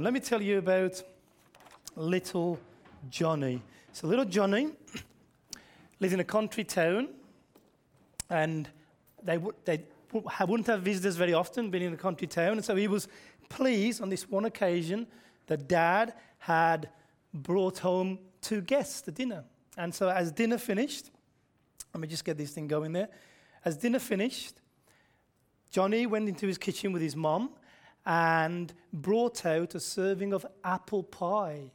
Let me tell you about little Johnny. So, little Johnny lives in a country town, and they, w- they w- wouldn't have visitors very often, being in a country town. And so he was pleased on this one occasion that dad had brought home two guests to dinner. And so, as dinner finished, let me just get this thing going there. As dinner finished, Johnny went into his kitchen with his mom and brought out a serving of apple pie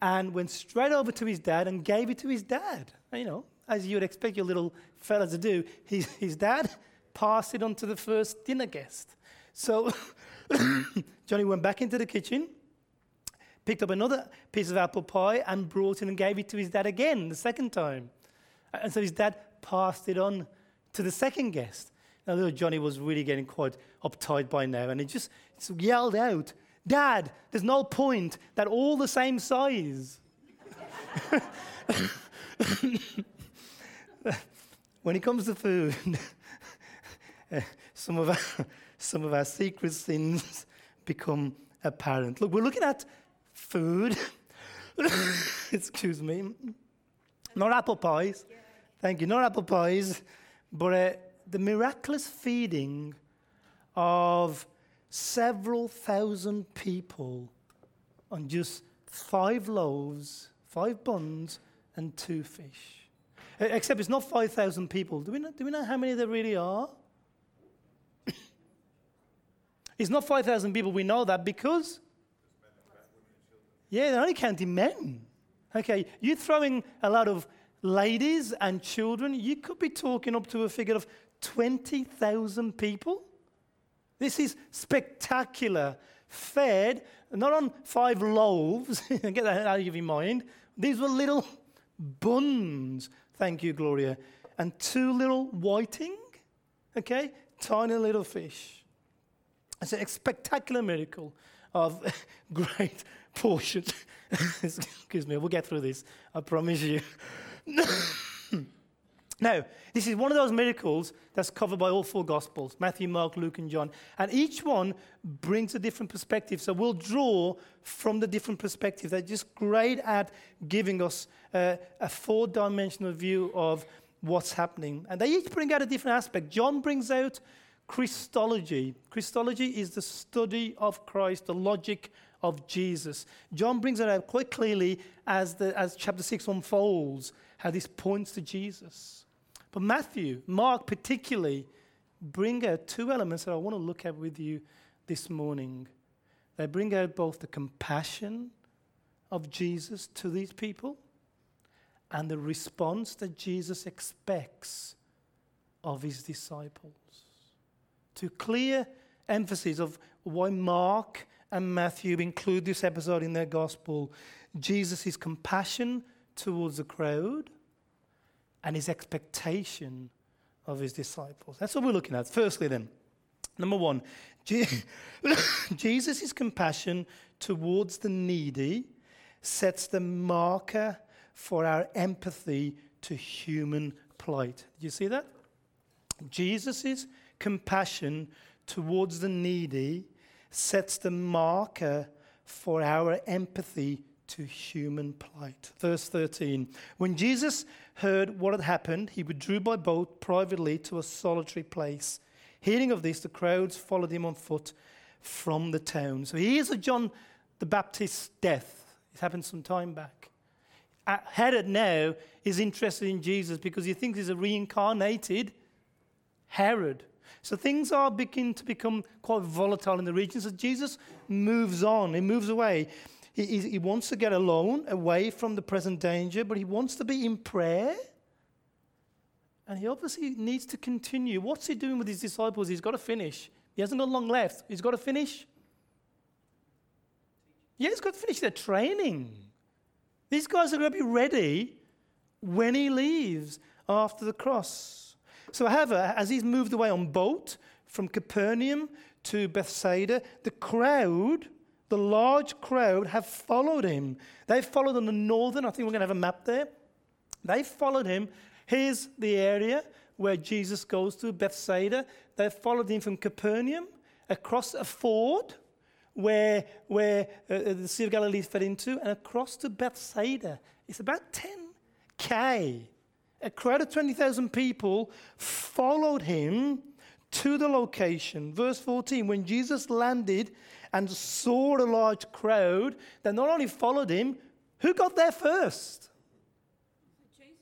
and went straight over to his dad and gave it to his dad. You know, as you would expect your little fella to do, his, his dad passed it on to the first dinner guest. So Johnny went back into the kitchen, picked up another piece of apple pie, and brought it and gave it to his dad again the second time. And so his dad passed it on to the second guest. Now, little Johnny was really getting quite uptight by now, and he just yelled out, Dad, there's no point. They're all the same size. when it comes to food, some, of our, some of our secret sins become apparent. Look, we're looking at food. Excuse me. Not apple pies. Thank you. Not apple pies, but. Uh, the miraculous feeding of several thousand people on just five loaves, five buns, and two fish. Except it's not 5,000 people. Do we, know, do we know how many there really are? it's not 5,000 people. We know that because. Yeah, they're only counting men. Okay, you're throwing a lot of ladies and children. You could be talking up to a figure of 20,000 people. This is spectacular. Fed, not on five loaves, get that out of your mind. These were little buns, thank you, Gloria, and two little whiting, okay, tiny little fish. It's a spectacular miracle of great portions. Excuse me, we'll get through this, I promise you. Now, this is one of those miracles that's covered by all four Gospels Matthew, Mark, Luke, and John. And each one brings a different perspective. So we'll draw from the different perspectives. They're just great at giving us uh, a four dimensional view of what's happening. And they each bring out a different aspect. John brings out Christology. Christology is the study of Christ, the logic of Jesus. John brings it out quite clearly as, the, as chapter 6 unfolds, how this points to Jesus. But Matthew, Mark particularly, bring out two elements that I want to look at with you this morning. They bring out both the compassion of Jesus to these people and the response that Jesus expects of his disciples. To clear emphasis of why Mark and Matthew include this episode in their gospel Jesus' compassion towards the crowd and his expectation of his disciples. That's what we're looking at. Firstly, then, number one, Jesus' compassion towards the needy sets the marker for our empathy to human plight. Do you see that? Jesus' compassion towards the needy sets the marker for our empathy to human plight. Verse 13 When Jesus heard what had happened, he withdrew by boat privately to a solitary place. Hearing of this, the crowds followed him on foot from the town. So here's a John the Baptist's death. It happened some time back. Herod now is interested in Jesus because he thinks he's a reincarnated Herod. So things are beginning to become quite volatile in the region. So Jesus moves on, he moves away. He, he wants to get alone, away from the present danger, but he wants to be in prayer. And he obviously needs to continue. What's he doing with his disciples? He's got to finish. He hasn't got long left. He's got to finish. Yeah, he's got to finish their training. These guys are going to be ready when he leaves after the cross. So, however, as he's moved away on boat from Capernaum to Bethsaida, the crowd the large crowd have followed him. They've followed on the northern, I think we're going to have a map there. They followed him. Here's the area where Jesus goes to, Bethsaida. They followed him from Capernaum across a ford where, where uh, uh, the Sea of Galilee fed into, and across to Bethsaida. It's about 10K. A crowd of 20,000 people followed him to the location. Verse 14 when Jesus landed and saw a large crowd that not only followed him, who got there first? Jesus.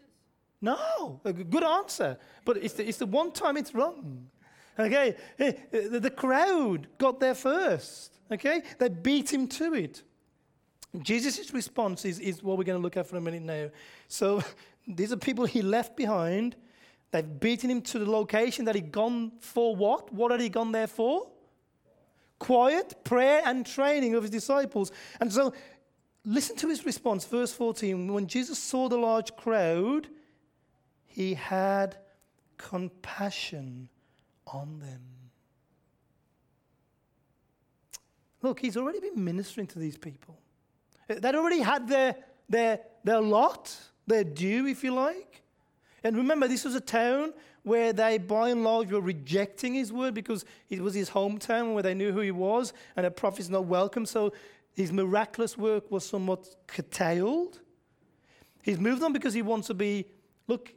No, a good answer. But it's the, it's the one time it's wrong. Okay, eh, the crowd got there first. Okay, they beat him to it. Jesus' response is, is what we're going to look at for a minute now. So these are people he left behind. They've beaten him to the location that he'd gone for what? What had he gone there for? Quiet, prayer, and training of his disciples. And so listen to his response, verse 14. When Jesus saw the large crowd, he had compassion on them. Look, he's already been ministering to they'd people. They'd already had their, their, their lot, their due, if you like. And remember, this was a town where they, by and large, were rejecting his word because it was his hometown where they knew who he was, and a prophet's not welcome. So his miraculous work was somewhat curtailed. He's moved on because he wants to be, look,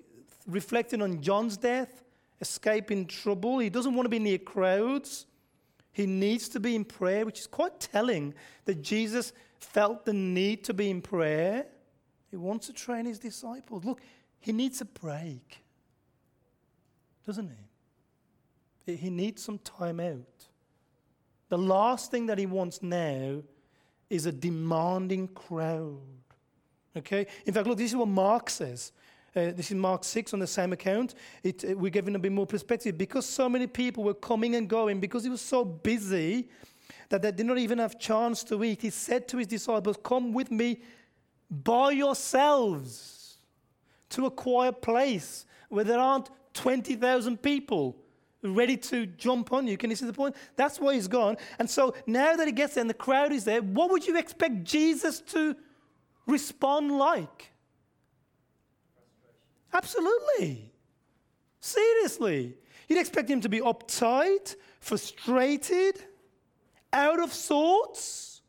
reflecting on John's death, escaping trouble. He doesn't want to be near crowds. He needs to be in prayer, which is quite telling that Jesus felt the need to be in prayer. He wants to train his disciples. Look, he needs a break, doesn't he? He needs some time out. The last thing that he wants now is a demanding crowd. Okay? In fact, look, this is what Mark says. Uh, this is Mark 6 on the same account. It, uh, we're given a bit more perspective. Because so many people were coming and going, because he was so busy that they did not even have chance to eat, he said to his disciples, Come with me by yourselves to a quiet place where there aren't 20,000 people ready to jump on you. Can you see the point? That's why he's gone. And so now that he gets there and the crowd is there, what would you expect Jesus to respond like? Absolutely. Seriously. You'd expect him to be uptight, frustrated, out of sorts.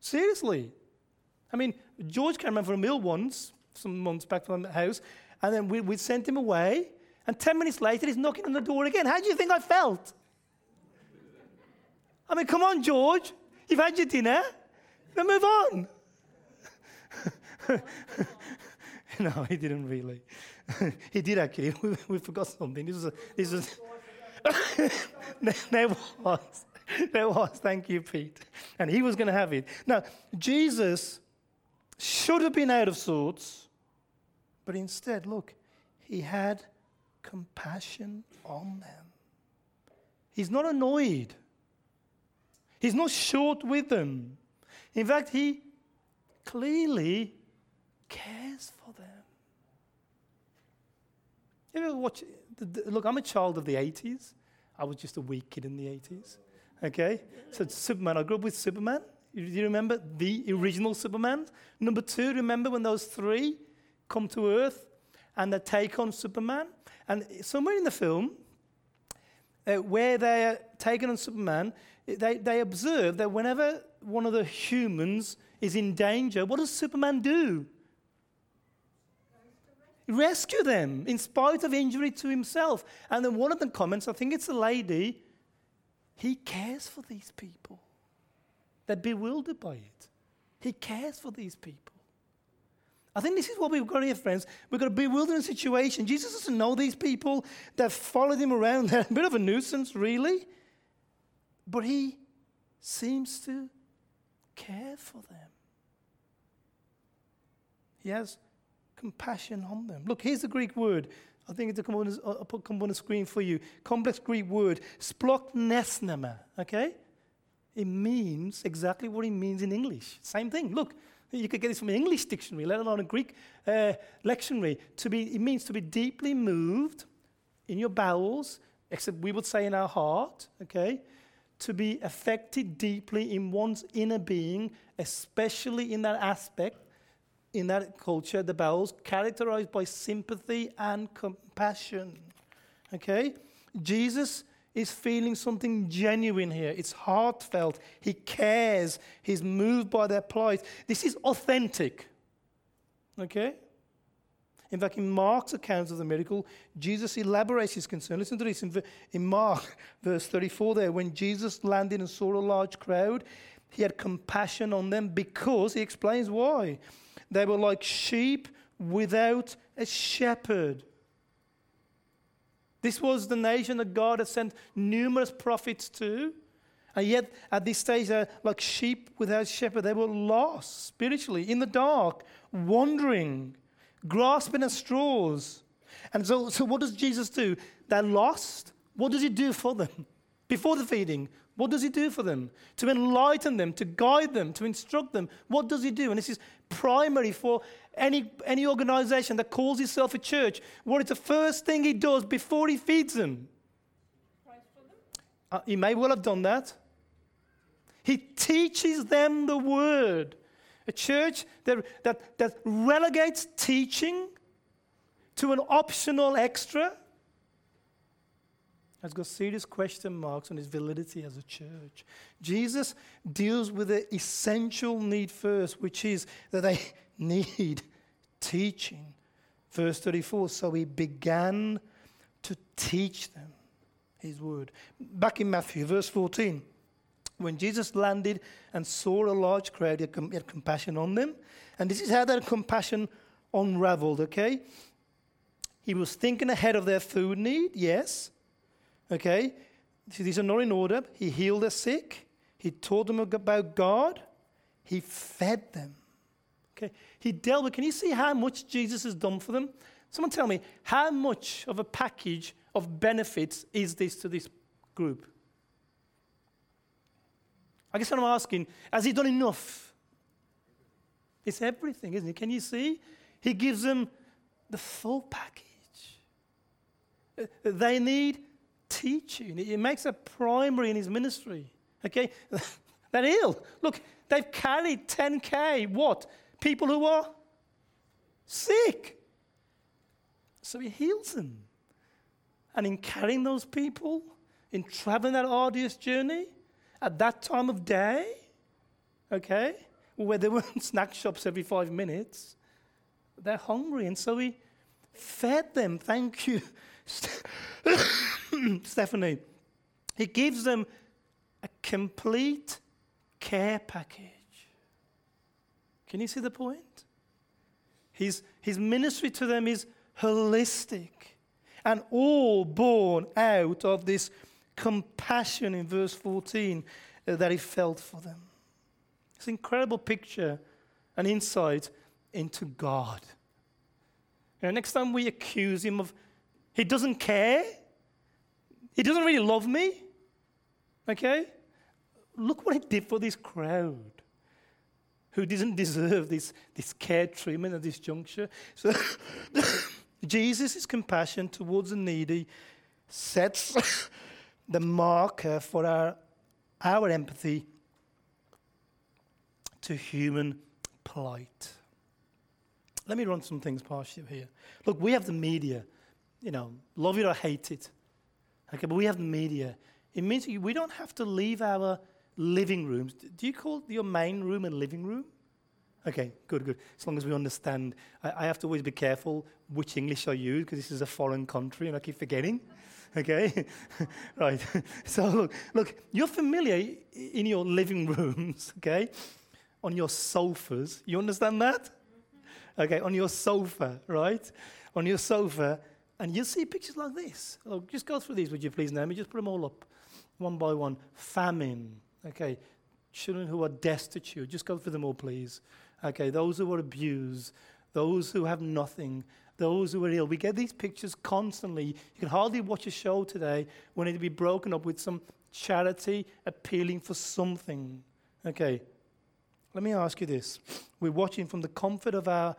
Seriously. I mean, George came around for a meal once, some months back from the house, and then we, we sent him away. And 10 minutes later, he's knocking on the door again. How do you think I felt? I mean, come on, George. You've had your dinner. Then move on. no, he didn't really. he did actually. We, we, forgot something. This was. A, this was. there was. There was. Thank you, Pete. And he was going to have it. Now, Jesus should have been out of sorts, but instead, look, he had compassion on them. He's not annoyed. He's not short with them. In fact, he clearly cares for them. You ever watch? Look, I'm a child of the 80s. I was just a weak kid in the 80s. Okay? So, Superman, I grew up with Superman. Do you remember the original Superman? Number two, remember when those three come to Earth and they take on Superman? And somewhere in the film, uh, where they are taken on Superman, they, they observe that whenever one of the humans is in danger, what does Superman do? rescue them in spite of injury to himself. And then one of the comments, I think it's a lady, he cares for these people. They're bewildered by it. He cares for these people. I think this is what we've got here, friends. We've got a bewildering situation. Jesus doesn't know these people. They've followed him around. They're a bit of a nuisance, really. But he seems to care for them. He has compassion on them. Look, here's the Greek word. I think it's come on, I'll uh, put come on the screen for you. Complex Greek word, sploknesnema, okay? It means exactly what it means in English. Same thing. Look, you could get this from an English dictionary, let alone a Greek uh, lectionary. To be, it means to be deeply moved in your bowels, except we would say in our heart, okay? To be affected deeply in one's inner being, especially in that aspect in that culture, the bowels, characterized by sympathy and compassion. Okay? Jesus is feeling something genuine here. It's heartfelt. He cares. He's moved by their plight. This is authentic. Okay? In fact, in Mark's account of the miracle, Jesus elaborates his concern. Listen to this in, in Mark, verse 34 there. When Jesus landed and saw a large crowd, he had compassion on them because, he explains why. They were like sheep without a shepherd. This was the nation that God had sent numerous prophets to. And yet, at this stage, they're like sheep without shepherd. They were lost spiritually, in the dark, wandering, grasping at straws. And so, so what does Jesus do? They're lost. What does he do for them? Before the feeding, what does he do for them? To enlighten them, to guide them, to instruct them. What does he do? And this is primary for any, any organization that calls itself a church. What is the first thing he does before he feeds them? Uh, he may well have done that. He teaches them the word. A church that, that, that relegates teaching to an optional extra has got serious question marks on its validity as a church. Jesus deals with the essential need first, which is that they need teaching. Verse 34 So he began to teach them his word. Back in Matthew, verse 14, when Jesus landed and saw a large crowd, he had, com- he had compassion on them. And this is how that compassion unraveled, okay? He was thinking ahead of their food need, yes. Okay? These are not in order. He healed the sick. He taught them about God. He fed them. Okay? He dealt with, can you see how much Jesus has done for them? Someone tell me, how much of a package of benefits is this to this group? I guess what I'm asking, has he done enough? It's everything, isn't it? Can you see? He gives them the full package. Uh, they need teaching. He makes a primary in his ministry. Okay? They're ill. Look, they've carried 10K. What? People who are sick. So he heals them. And in carrying those people, in traveling that arduous journey, at that time of day, okay, where there weren't snack shops every five minutes, they're hungry. And so he fed them. Thank you. Stephanie, he gives them a complete care package. Can you see the point? His, his ministry to them is holistic and all born out of this compassion in verse 14 uh, that he felt for them. It's an incredible picture and insight into God. You know, next time we accuse him of he doesn't care, he doesn't really love me. Okay? Look what he did for this crowd who didn't deserve this, this care treatment at this juncture. So, Jesus' compassion towards the needy sets the marker for our, our empathy to human plight. Let me run some things past you here. Look, we have the media, you know, love it or hate it. Okay, but we have the media. It means we don't have to leave our living rooms. Do you call your main room a living room? Okay, good, good. As long as we understand. I, I have to always be careful which English I use because this is a foreign country and I keep forgetting. Okay? right. so look, look, you're familiar in your living rooms, okay? On your sofas. You understand that? Okay, on your sofa, right? On your sofa, and you'll see pictures like this. Oh, just go through these, would you please, Naomi? Just put them all up, one by one. Famine, okay. Children who are destitute, just go through them all, please. Okay, those who are abused, those who have nothing, those who are ill. We get these pictures constantly. You can hardly watch a show today when it'd be broken up with some charity appealing for something. Okay, let me ask you this. We're watching from the comfort of our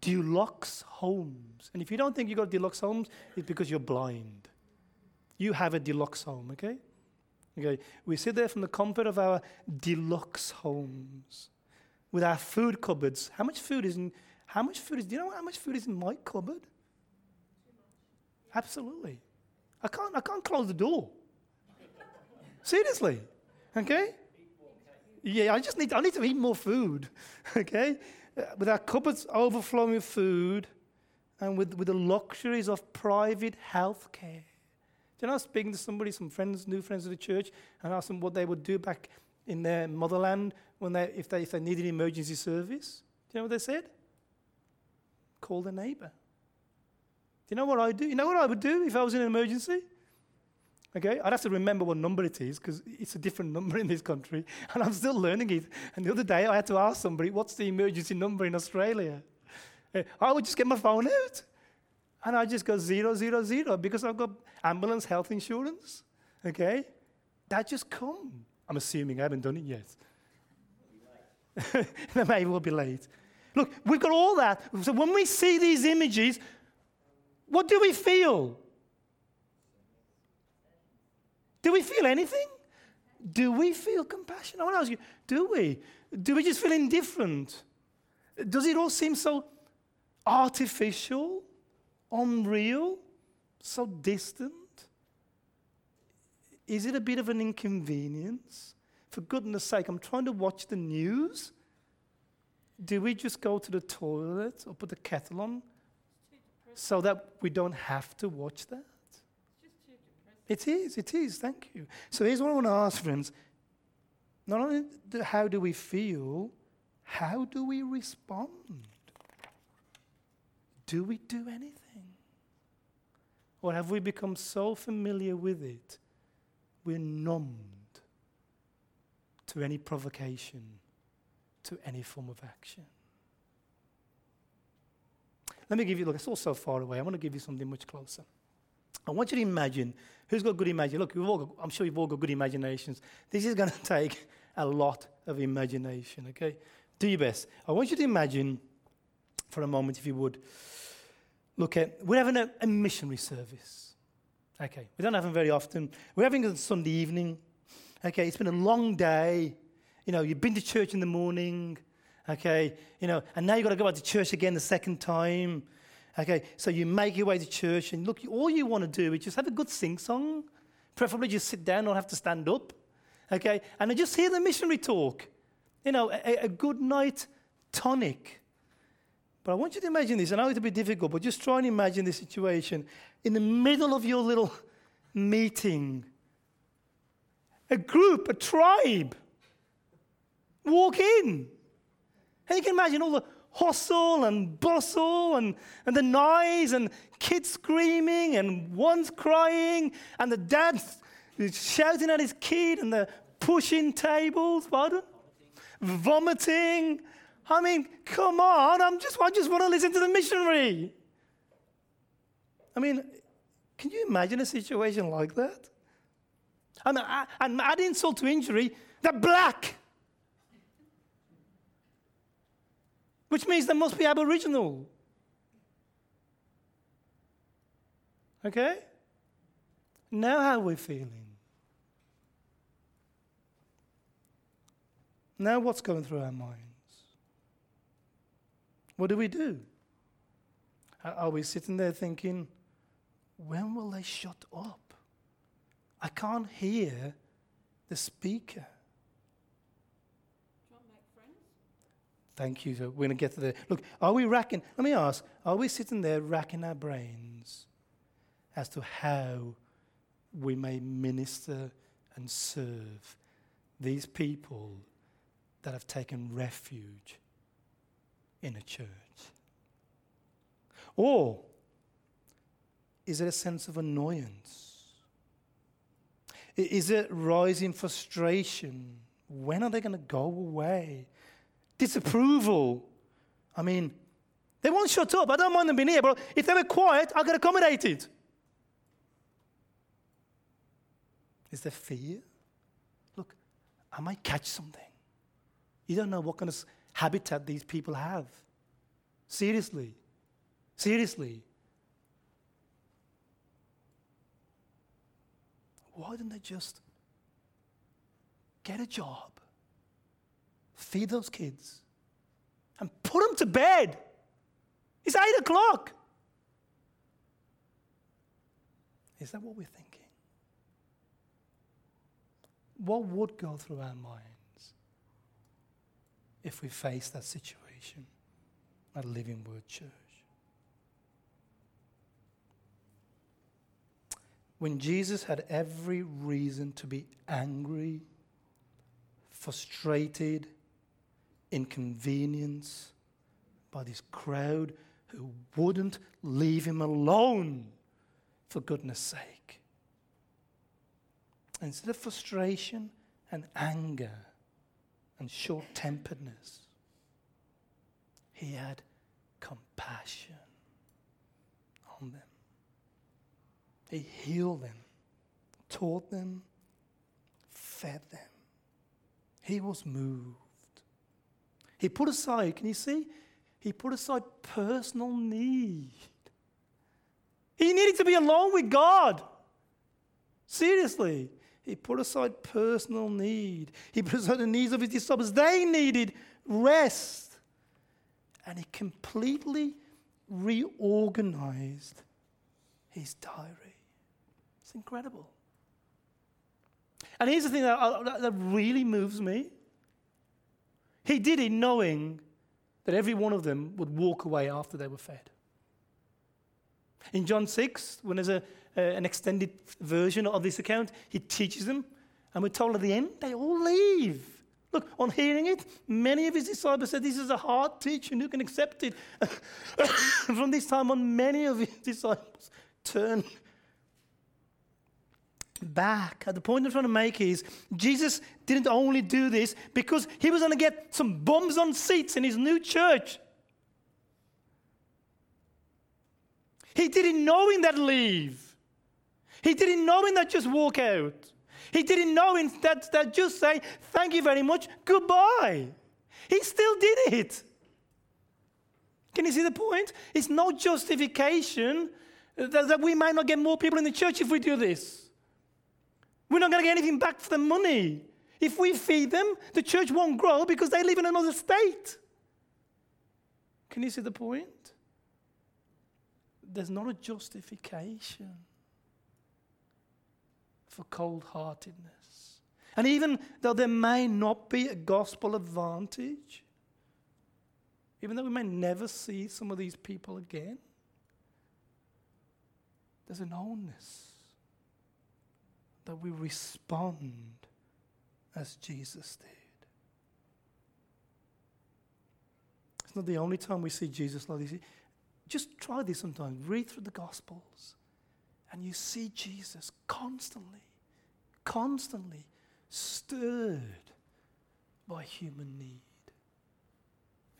deluxe homes. And if you don't think you've got deluxe homes, it's because you're blind. You have a deluxe home, okay? Okay. We sit there from the comfort of our deluxe homes with our food cupboards. How much food is in how much food is do you know how much food is in my cupboard? Absolutely. I can't I can't close the door. Seriously. Okay? Yeah, I just need, I need to eat more food. Okay? Uh, With our cupboards overflowing with food and with, with the luxuries of private health care. Do you know, I was speaking to somebody, some friends, new friends of the church, and asked them what they would do back in their motherland when they, if, they, if they needed emergency service. Do you know what they said? Call their neighbor. Do you know what I do? You know what I would do if I was in an emergency? Okay, I'd have to remember what number it is because it's a different number in this country, and I'm still learning it. And the other day, I had to ask somebody, "What's the emergency number in Australia?" Uh, I would just get my phone out, and I just go zero zero zero because I've got ambulance health insurance. Okay, that just come. I'm assuming I haven't done it yet. they may well be late. Look, we've got all that. So when we see these images, what do we feel? Do we feel anything? Do we feel compassion? I want to ask you, do we? Do we just feel indifferent? Does it all seem so artificial, unreal, so distant? Is it a bit of an inconvenience? For goodness sake, I'm trying to watch the news. Do we just go to the toilet or put the kettle on so that we don't have to watch that? It's just too depressing. It is, it is, thank you. So here's what I want to ask, friends. Not only do, how do we feel, how do we respond? Do we do anything? Or have we become so familiar with it, we're numbed to any provocation, to any form of action? Let me give you, look, it's all so far away. I want to give you something much closer. I want you to imagine who's got good imagination. Look, we've all got, I'm sure you've all got good imaginations. This is going to take a lot of imagination, okay? Do your best. I want you to imagine for a moment, if you would, look at, we're having a, a missionary service. Okay, we don't have them very often. We're having it on Sunday evening. Okay, it's been a long day. You know, you've been to church in the morning. Okay, you know, and now you've got to go back to church again the second time. Okay, so you make your way to church, and look, all you want to do is just have a good sing song. Preferably just sit down, not have to stand up. Okay, and then just hear the missionary talk. You know, a, a good night tonic. But I want you to imagine this. I know it'll be difficult, but just try and imagine this situation. In the middle of your little meeting, a group, a tribe, walk in. And you can imagine all the hustle and bustle and, and the noise and kids screaming and one's crying and the dad shouting at his kid and the pushing tables, pardon? Vomiting. I mean, come on, I'm just, I just want to listen to the missionary. I mean, can you imagine a situation like that? And, and add insult to injury, they're black. Which means they must be Aboriginal. Okay? Now, how we're we feeling? Now, what's going through our minds? What do we do? Are we sitting there thinking, when will they shut up? I can't hear the speaker. Do you want to make friends? Thank you. So we're going to get to the. Look, are we racking? Let me ask are we sitting there racking our brains as to how we may minister and serve these people that have taken refuge in a church? Or is it a sense of annoyance? Is it rising frustration? When are they going to go away? Disapproval. I mean, they won't shut up. I don't mind them being here, but if they were quiet, I get accommodated. Is there fear? Look, I might catch something. You don't know what kind of habitat these people have. Seriously. Seriously. Why didn't they just get a job? Feed those kids, and put them to bed. It's eight o'clock. Is that what we're thinking? what would go through our minds if we faced that situation at Living Word Church? When Jesus had every reason to be angry, frustrated, inconvenienced by this crowd who wouldn't leave him alone, for goodness sake. Instead of frustration and anger and short temperedness, he had compassion on them. He healed them, taught them, fed them. He was moved. He put aside, can you see? He put aside personal need. He needed to be alone with God. Seriously. He put aside personal need. He put aside the needs of his disciples. They needed rest. And he completely reorganized his diary. It's incredible. And here's the thing that, uh, that really moves me. He did it knowing that every one of them would walk away after they were fed. In John 6, when there's a, uh, an extended version of this account, he teaches them, and we're told at the end, they all leave. Look, on hearing it, many of his disciples said, This is a hard teaching, who can accept it? From this time on, many of his disciples turned back. At the point I'm trying to make is Jesus didn't only do this because he was going to get some bums on seats in his new church. He didn't know in that leave. He didn't know in that just walk out. He didn't know in that, that just say, thank you very much, goodbye. He still did it. Can you see the point? It's no justification that, that we might not get more people in the church if we do this. We're not going to get anything back for the money. If we feed them, the church won't grow because they live in another state. Can you see the point? There's not a justification for cold heartedness. And even though there may not be a gospel advantage, even though we may never see some of these people again, there's an oneness that we respond as Jesus did. It's not the only time we see Jesus like this. Just try this sometimes. Read through the Gospels, and you see Jesus constantly, constantly stirred by human need.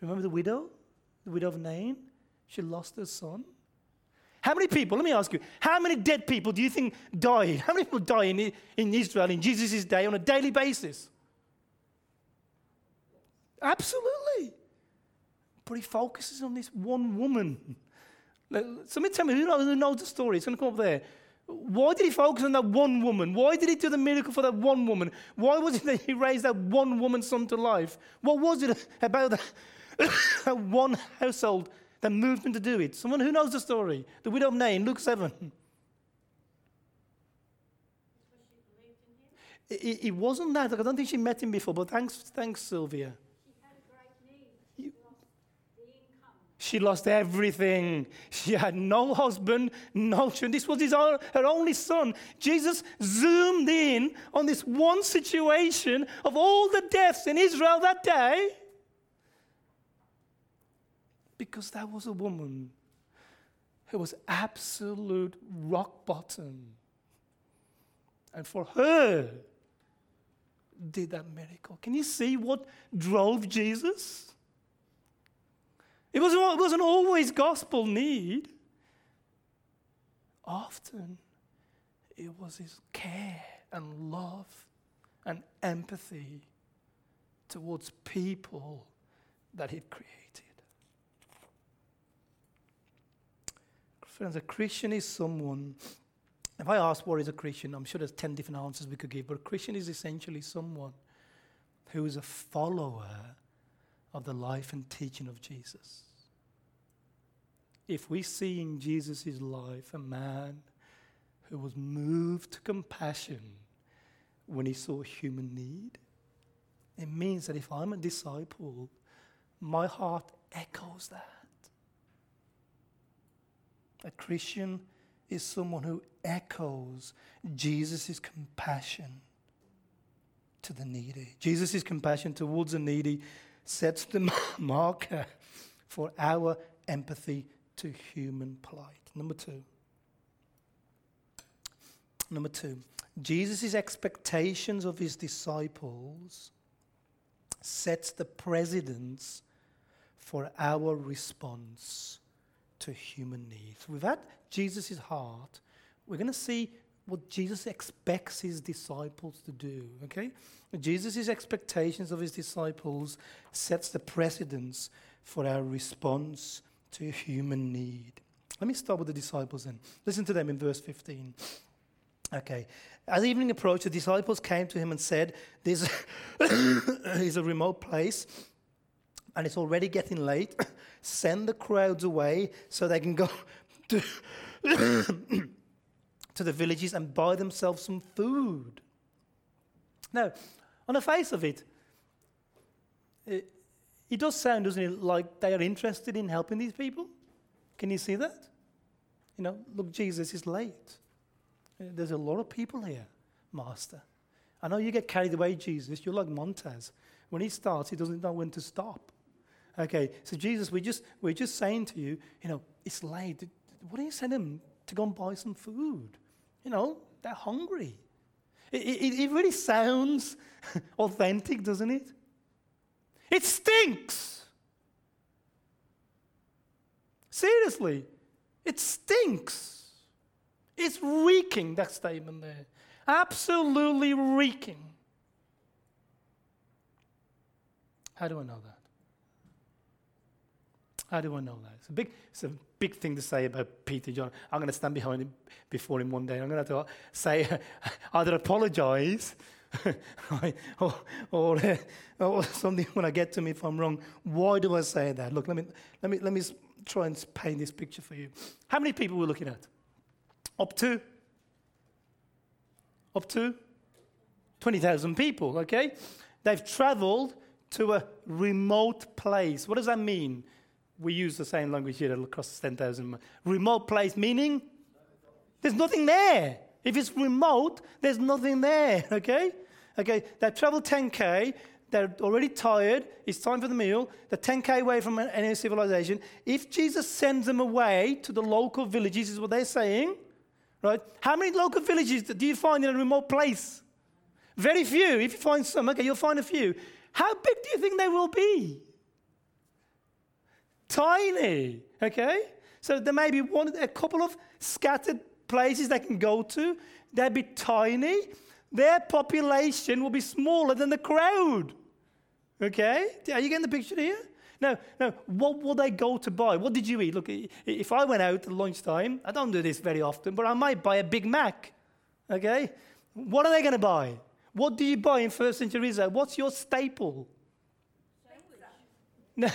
Remember the widow? The widow of Nain? She lost her son. How many people, let me ask you, how many dead people do you think died? How many people die in, in Israel in Jesus' day on a daily basis? Absolutely. But he focuses on this one woman. Somebody tell me who knows, the story? It's going to come up there. Why did he focus on that one woman? Why did he do the miracle for that one woman? Why was it that he raised that one woman's son to life? What was it about that, that one household that moved him to do it. Someone who knows the story. The widow of Nain, Luke 7. It, it, wasn't that. I don't think she met him before, but thanks, thanks, Sylvia. She, she lost everything. She had no husband, no children. This was his own, her only son. Jesus zoomed in on this one situation of all the deaths in Israel that day because that was a woman who was absolute rock bottom. And for her, did that miracle. Can you see what drove Jesus? It wasn't, it wasn't always gospel need. Often, it was his care and love and empathy towards people that he'd created. Friends, a Christian is someone, if I ask what is a Christian, I'm sure there's 10 different answers we could give, but a Christian is essentially someone who is a follower of the life and teaching of Jesus. If we see in Jesus' life a man who was moved to compassion when he saw human need. It means that if I'm a disciple, my heart echoes that. A Christian is someone who echoes Jesus' compassion to the needy. Jesus' compassion towards the needy sets the marker for our empathy to human plight. Number two. Number two, Jesus' expectations of his disciples sets the precedence for our response to human needs. With that, Jesus' heart, we're going to see what Jesus expects his disciples to do, okay? Jesus' expectations of his disciples sets the precedence for our response to human need. Let me start with the disciples then. Listen to them in verse 15. Okay. As evening approached, the disciples came to him and said, This is a remote place and it's already getting late. Send the crowds away so they can go to, to the villages and buy themselves some food. Now, on the face of it, it, it does sound, doesn't it, like they are interested in helping these people? Can you see that? You know, look, Jesus is late. Uh, there's a lot of people here, Master. I know you get carried away, Jesus. You're like Montez. When he starts, he doesn't know when to stop. Okay, so Jesus, we're just, we're just saying to you, you know, it's late. What do you send them to go and buy some food? You know, they're hungry. It, it, it really sounds authentic, doesn't it? It stinks. Seriously, it stinks. It's reeking, that statement there. Absolutely reeking. How do I know that? I know that? It's a big, it's a big thing to say about Peter John. I'm going to stand behind him before him one day. I'm going to have to say, either apologize or, or, or, something when I get to me if I'm wrong. Why do I say that? Look, let me, let me, let me try and paint this picture for you. How many people we're looking at? Up to? Up to? 20,000 people, okay? They've traveled to a remote place. What does that mean? We use the same language here across 10,000 Remote place, meaning there's nothing there. If it's remote, there's nothing there, okay? Okay, they travel 10K, they're already tired, it's time for the meal, they're 10K away from any civilization. If Jesus sends them away to the local villages, is what they're saying, right? How many local villages do you find in a remote place? Very few. If you find some, okay, you'll find a few. How big do you think they will be? Tiny. Okay? So there may be one, a couple of scattered places they can go to. They'd be tiny. Their population will be smaller than the crowd. Okay? Are you getting the picture here? Now, now, what will they go to buy? What did you eat? Look, if I went out at lunchtime, I don't do this very often, but I might buy a Big Mac. Okay? What are they going to buy? What do you buy in first century Israel? What's your staple?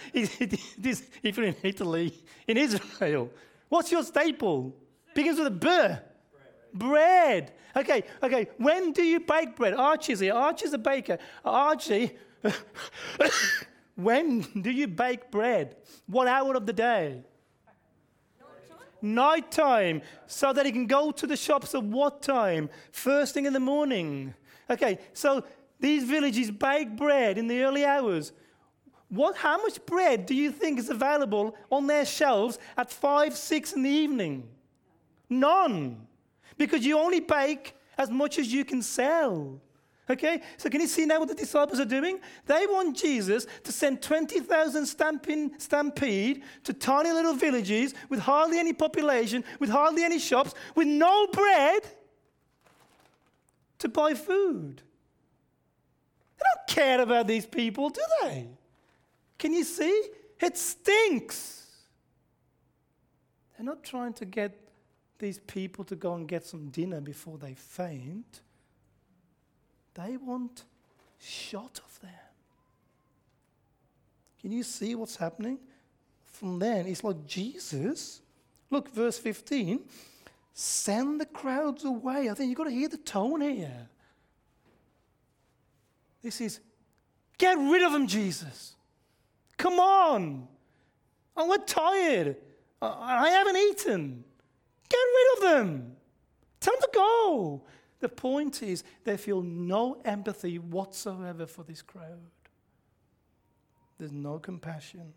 if you're in Italy, in Israel, what's your staple? Begins with a B. Bread. bread. Okay, okay. When do you bake bread? Archie's here. Archie's a baker. Archie, when do you bake bread? What hour of the day? Night time. So that he can go to the shops at what time? First thing in the morning. Okay, so these villages bake bread in the early hours. What, how much bread do you think is available on their shelves at 5, 6 in the evening? None. Because you only bake as much as you can sell. Okay? So can you see now what the disciples are doing? They want Jesus to send 20,000 stamping, stampede to tiny little villages with hardly any population, with hardly any shops, with no bread to buy food. They don't care about these people, do they? Can you see? It stinks. They're not trying to get these people to go and get some dinner before they faint. They want shot of them. Can you see what's happening? From then, it's like Jesus. Look, verse 15. Send the crowds away. I think you've got to hear the tone here. This is get rid of them, Jesus. Come on. Oh, we're tired. I haven't eaten. Get rid of them. Tell them to go. The point is, they feel no empathy whatsoever for this crowd. There's no compassion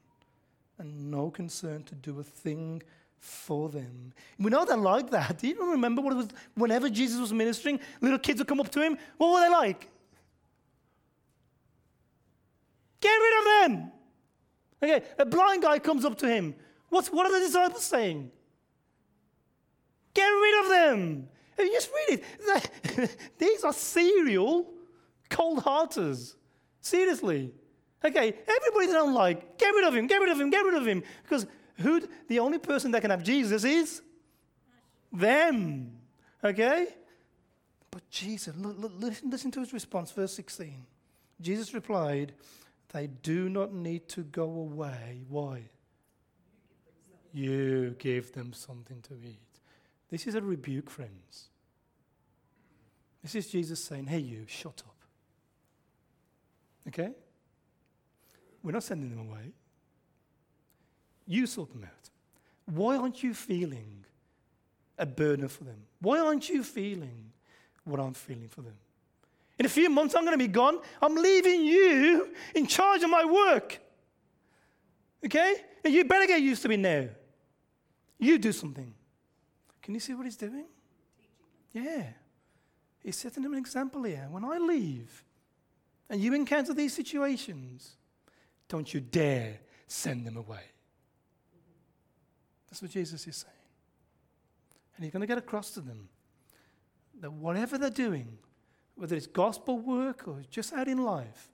and no concern to do a thing for them. We know they're like that. Do you remember what it was whenever Jesus was ministering? Little kids would come up to him. What were they like? Get rid of them. Okay, a blind guy comes up to him. What's, what are the disciples saying? Get rid of them. Just read it, these are serial cold hearters. Seriously. Okay, everybody they don't like, get rid of him, get rid of him, get rid of him. Because who the only person that can have Jesus is them. Okay? But Jesus, look, look, listen, listen to his response, verse 16. Jesus replied, They do not need to go away. Why? You give them something to eat. This is a rebuke, friends. This is Jesus saying, Hey, you, shut up. Okay? We're not sending them away. You sort them out. Why aren't you feeling a burden for them? Why aren't you feeling what I'm feeling for them? In a few months, I'm going to be gone. I'm leaving you in charge of my work. Okay? And you better get used to me now. You do something. Can you see what he's doing? Yeah. He's setting them an example here. When I leave and you encounter these situations, don't you dare send them away. That's what Jesus is saying. And he's going to get across to them that whatever they're doing, whether it's gospel work or just out in life,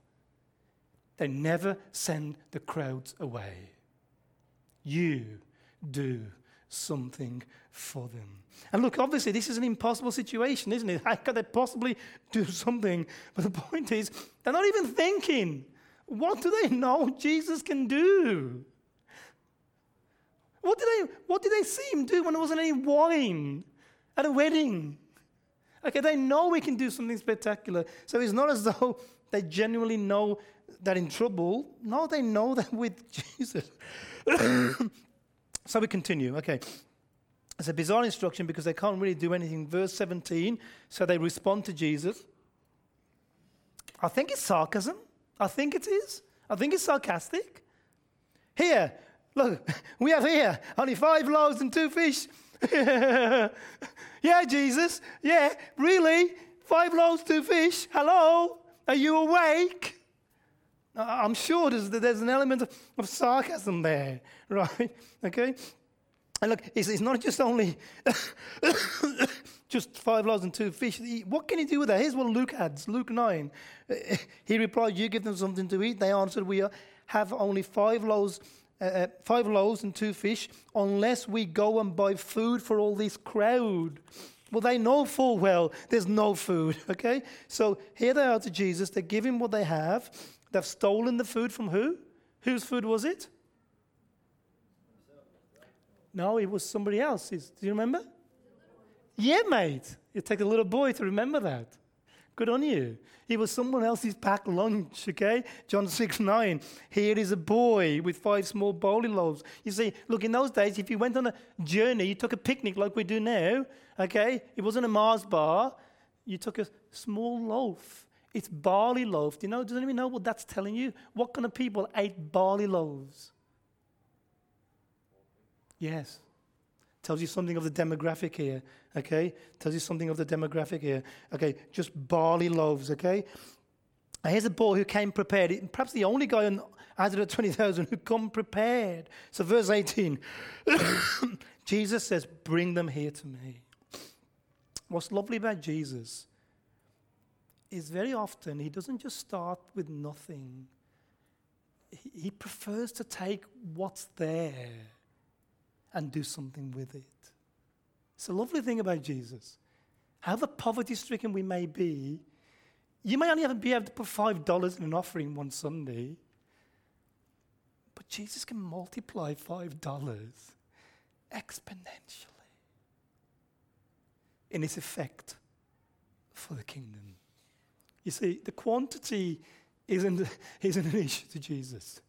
they never send the crowds away. You do something for them. And look, obviously, this is an impossible situation, isn't it? How could they possibly do something? But the point is, they're not even thinking. What do they know Jesus can do? What did they, what did they see him do when there wasn't any wine at a wedding? Okay, they know we can do something spectacular. So it's not as though they genuinely know they're in trouble. No, they know that with Jesus. so we continue. Okay. It's a bizarre instruction because they can't really do anything. Verse 17, so they respond to Jesus. I think it's sarcasm. I think it is. I think it's sarcastic. Here, look, we have here only five loaves and two fish. yeah, Jesus. Yeah, really? Five loaves, two fish. Hello? Are you awake? I'm sure there's, there's an element of, sarcasm there, right? Okay? And look, it's, it's not just only just five loaves and two fish. What can he do with that? Here's what Luke adds Luke 9. He replied, You give them something to eat. They answered, We have only five loaves. Uh, uh, five loaves and two fish, unless we go and buy food for all this crowd. Well, they know full well there's no food, okay? So here they are to Jesus. They give him what they have. They've stolen the food from who? Whose food was it? No, it was somebody else's. Do you remember? Yeah, mate. It takes a little boy to remember that. Good on you. It was someone else's packed lunch, okay? John 6 9. Here is a boy with five small barley loaves. You see, look, in those days, if you went on a journey, you took a picnic like we do now, okay? It wasn't a Mars bar. You took a small loaf. It's barley loaf. Do you know? Does anyone know what that's telling you? What kind of people ate barley loaves? Yes. Tells you something of the demographic here, okay? Tells you something of the demographic here. Okay, just barley loaves, okay? And here's a boy who came prepared, perhaps the only guy of the 20,000 who come prepared. So, verse 18 Jesus says, Bring them here to me. What's lovely about Jesus is very often he doesn't just start with nothing, he prefers to take what's there and do something with it. It's a lovely thing about Jesus. However poverty stricken we may be, you may only be able to put $5 in an offering one Sunday, but Jesus can multiply $5 exponentially in its effect for the kingdom. You see, the quantity isn't, isn't an issue to Jesus.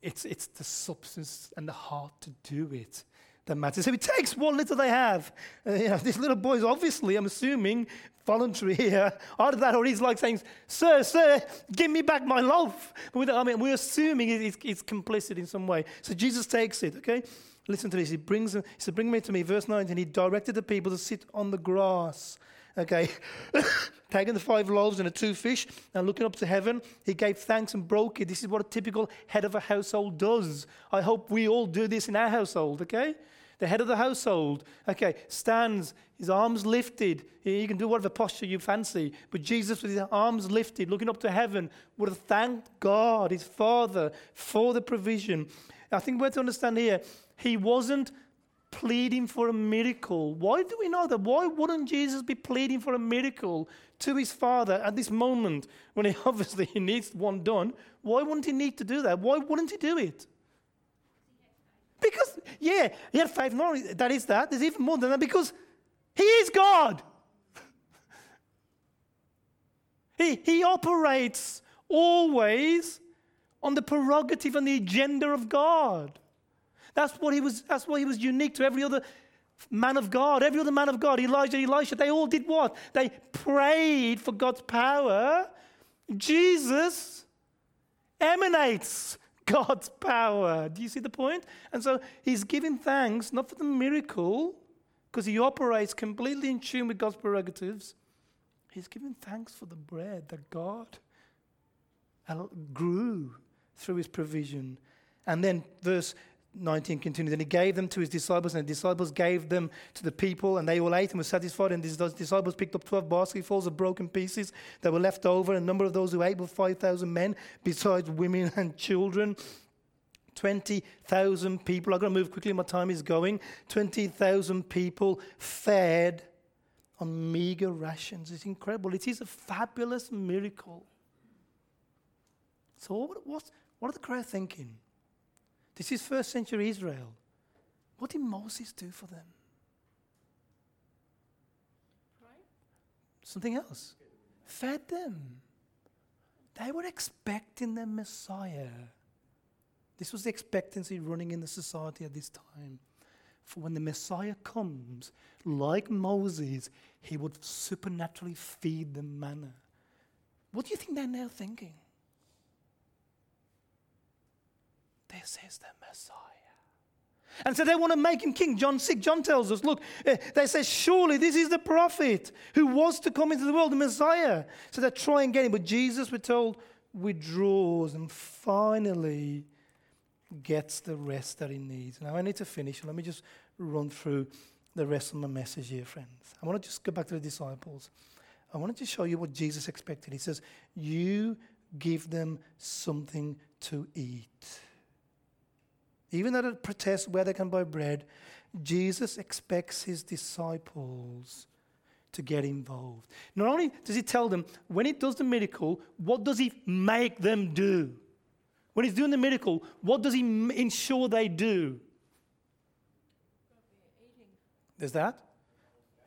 It's, it's the substance and the heart to do it that matters. So he takes what little they have. Uh, you know, this little boy is obviously, I'm assuming, voluntary here. Either that or he's like saying, Sir, sir, give me back my loaf. I mean, we're assuming he's, he's complicit in some way. So Jesus takes it, okay? Listen to this. He brings he said, Bring me to me. Verse 19, he directed the people to sit on the grass. Okay, taking the five loaves and the two fish and looking up to heaven, he gave thanks and broke it. This is what a typical head of a household does. I hope we all do this in our household, okay? The head of the household, okay, stands, his arms lifted. He can do whatever posture you fancy. But Jesus, with his arms lifted, looking up to heaven, would have thanked God, his Father, for the provision. I think we're to understand here, he wasn't pleading for a miracle. Why do we know that? Why wouldn't Jesus be pleading for a miracle to his Father at this moment when he obviously he needs one done? Why wouldn't he need to do that? Why wouldn't he do it? Because, yeah, he had faith. Not only that is that, there's even more than that because he is God. he, he operates always on the prerogative and the agenda of God. That's what he was, that's what he was unique to every other man of God, every other man of God, Elijah, Elisha, they all did what? They prayed for God's power. Jesus emanates God's power. Do you see the point? And so he's giving thanks not for the miracle, because he operates completely in tune with God's prerogatives. He's giving thanks for the bread that God uh, grew through his provision. And then verse 19 continues, and he gave them to his disciples, and the disciples gave them to the people, and they all ate and were satisfied. And his disciples picked up 12 basketfuls of broken pieces that were left over. A number of those who ate were 5,000 men, besides women and children. 20,000 people. I've got to move quickly, my time is going. 20,000 people fed on meager rations. It's incredible. It is a fabulous miracle. So, what, what, what are the crowd thinking? This is first century Israel. What did Moses do for them? Something else. Fed them. They were expecting the Messiah. This was the expectancy running in the society at this time. For when the Messiah comes, like Moses, he would supernaturally feed them manna. What do you think they're now thinking? This is the Messiah. And so they want to make him king. John 6, John tells us, look, eh, they say, surely this is the prophet who was to come into the world, the Messiah. So they try and get him. But Jesus, we're told, withdraws and finally gets the rest that he needs. Now I need to finish. Let me just run through the rest of my message here, friends. I want to just go back to the disciples. I wanted to show you what Jesus expected. He says, You give them something to eat. Even though it protests where they can buy bread, Jesus expects his disciples to get involved. Not only does he tell them, when he does the miracle, what does he make them do? When he's doing the miracle, what does he ensure they do? There's that.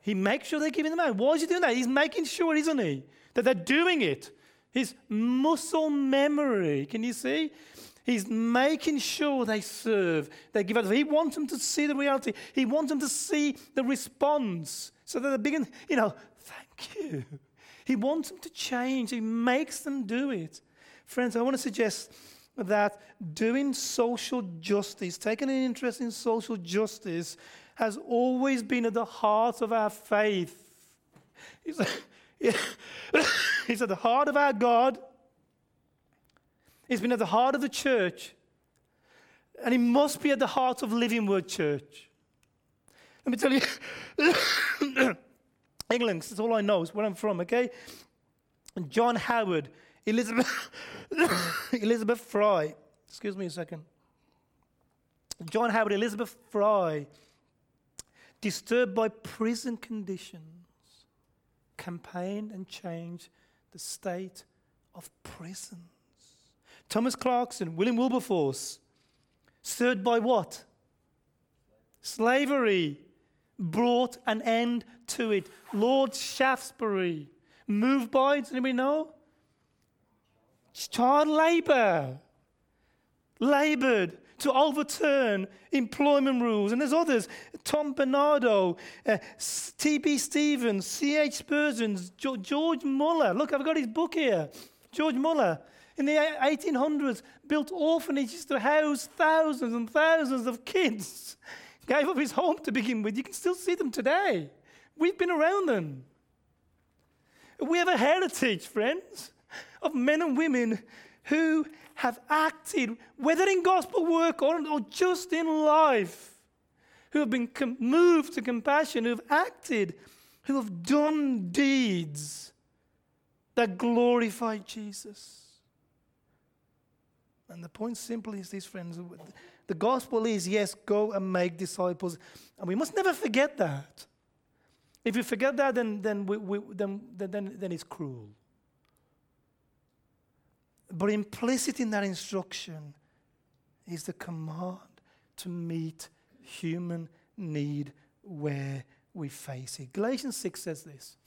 He makes sure they're giving them out. Why is he doing that? He's making sure, isn't he, that they're doing it. His muscle memory. Can you see? He's making sure they serve, they give out. He wants them to see the reality. He wants them to see the response so that they begin, you know, thank you. He wants them to change. He makes them do it. Friends, I want to suggest that doing social justice, taking an interest in social justice, has always been at the heart of our faith. It's at the heart of our God it's been at the heart of the church. And it must be at the heart of Living Word Church. Let me tell you, England, that's all I know, is where I'm from, okay? John Howard, Elizabeth, Elizabeth Fry, excuse me a second. John Howard, Elizabeth Fry, disturbed by prison conditions, campaigned and changed the state of prison. Thomas Clarkson, William Wilberforce, stirred by what? Slavery brought an end to it. Lord Shaftesbury, Moved by, does anybody know? Child labor. Labored to overturn employment rules. And there's others Tom Barnardo, uh, T.B. Stevens, C.H. Spurgeon, jo- George Muller. Look, I've got his book here. George Muller. In the 1800s, built orphanages to house thousands and thousands of kids. Gave up his home to begin with. You can still see them today. We've been around them. We have a heritage, friends, of men and women who have acted, whether in gospel work or, or just in life, who have been com- moved to compassion, who have acted, who have done deeds that glorify Jesus. And the point simply is this, friends the gospel is yes, go and make disciples. And we must never forget that. If you forget that, then, then, we, we, then, then, then it's cruel. But implicit in that instruction is the command to meet human need where we face it. Galatians 6 says this.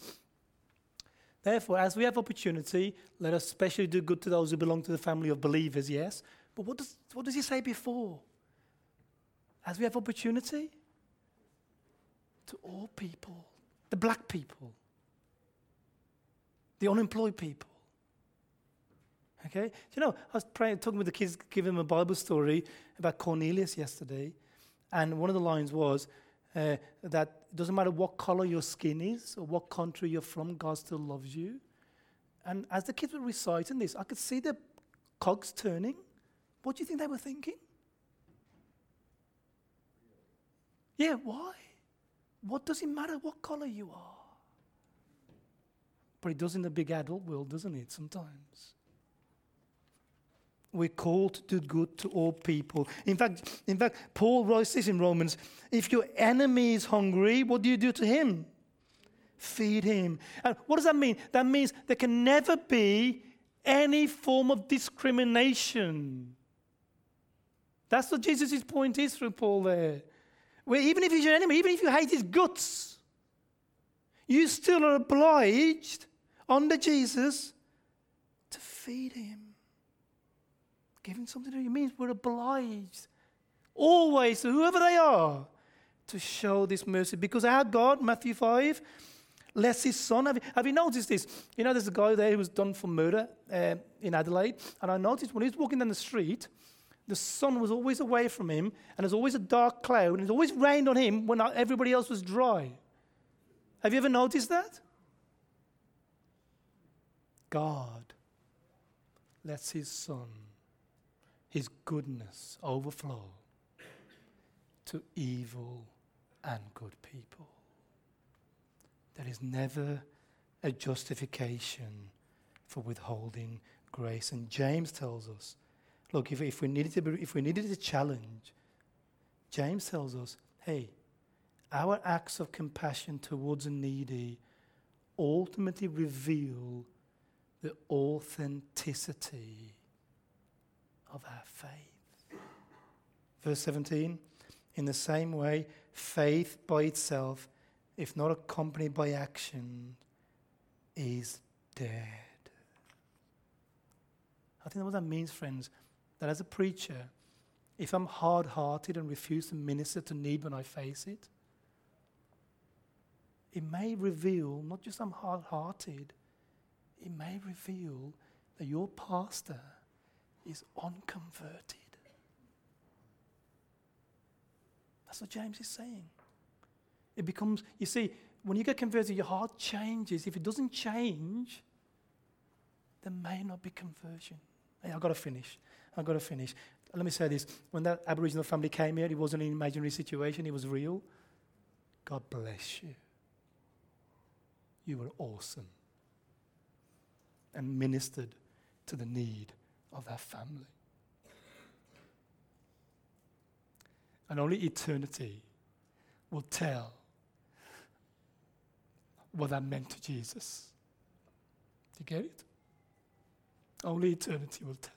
Therefore, as we have opportunity, let us especially do good to those who belong to the family of believers, yes. But what does, what does he say before? As we have opportunity, to all people, the black people, the unemployed people, Okay? You know, I was praying, talking with the kids, giving them a Bible story about Cornelius yesterday, and one of the lines was uh, that doesn't matter what color your skin is or what country you're from, God still loves you. And as the kids were reciting this, I could see the cogs turning. What do you think they were thinking? Yeah, why? What does it matter what color you are? But it does in the big adult world, doesn't it, sometimes? We're called to do good to all people. In fact, in fact, Paul writes this in Romans if your enemy is hungry, what do you do to him? Feed him. And what does that mean? That means there can never be any form of discrimination. That's what Jesus' point is through Paul there. Where even if he's your enemy, even if you hate his guts, you still are obliged under Jesus to feed him giving something to you means we're obliged always, whoever they are, to show this mercy. Because our God, Matthew 5, lets his sun. Have you, have you noticed this? You know, there's a guy there who was done for murder uh, in Adelaide. And I noticed when he was walking down the street, the sun was always away from him, and there's always a dark cloud, and it always rained on him when everybody else was dry. Have you ever noticed that? God lets his sun his goodness overflow to evil and good people. There is never a justification for withholding grace. And James tells us look, if, if, we needed to be, if we needed a challenge, James tells us hey, our acts of compassion towards the needy ultimately reveal the authenticity of our faith. Verse 17 In the same way, faith by itself, if not accompanied by action, is dead. I think what that means, friends. That as a preacher, if I'm hard hearted and refuse to minister to need when I face it, it may reveal not just I'm hard hearted, it may reveal that your pastor is unconverted. That's what James is saying. It becomes, you see, when you get converted, your heart changes. If it doesn't change, there may not be conversion. Hey, I've got to finish. I've got to finish. Let me say this. When that Aboriginal family came here, it wasn't an imaginary situation, it was real. God bless you. You were awesome and ministered to the need of that family. And only eternity will tell what that meant to Jesus. Do you get it? Only eternity will tell.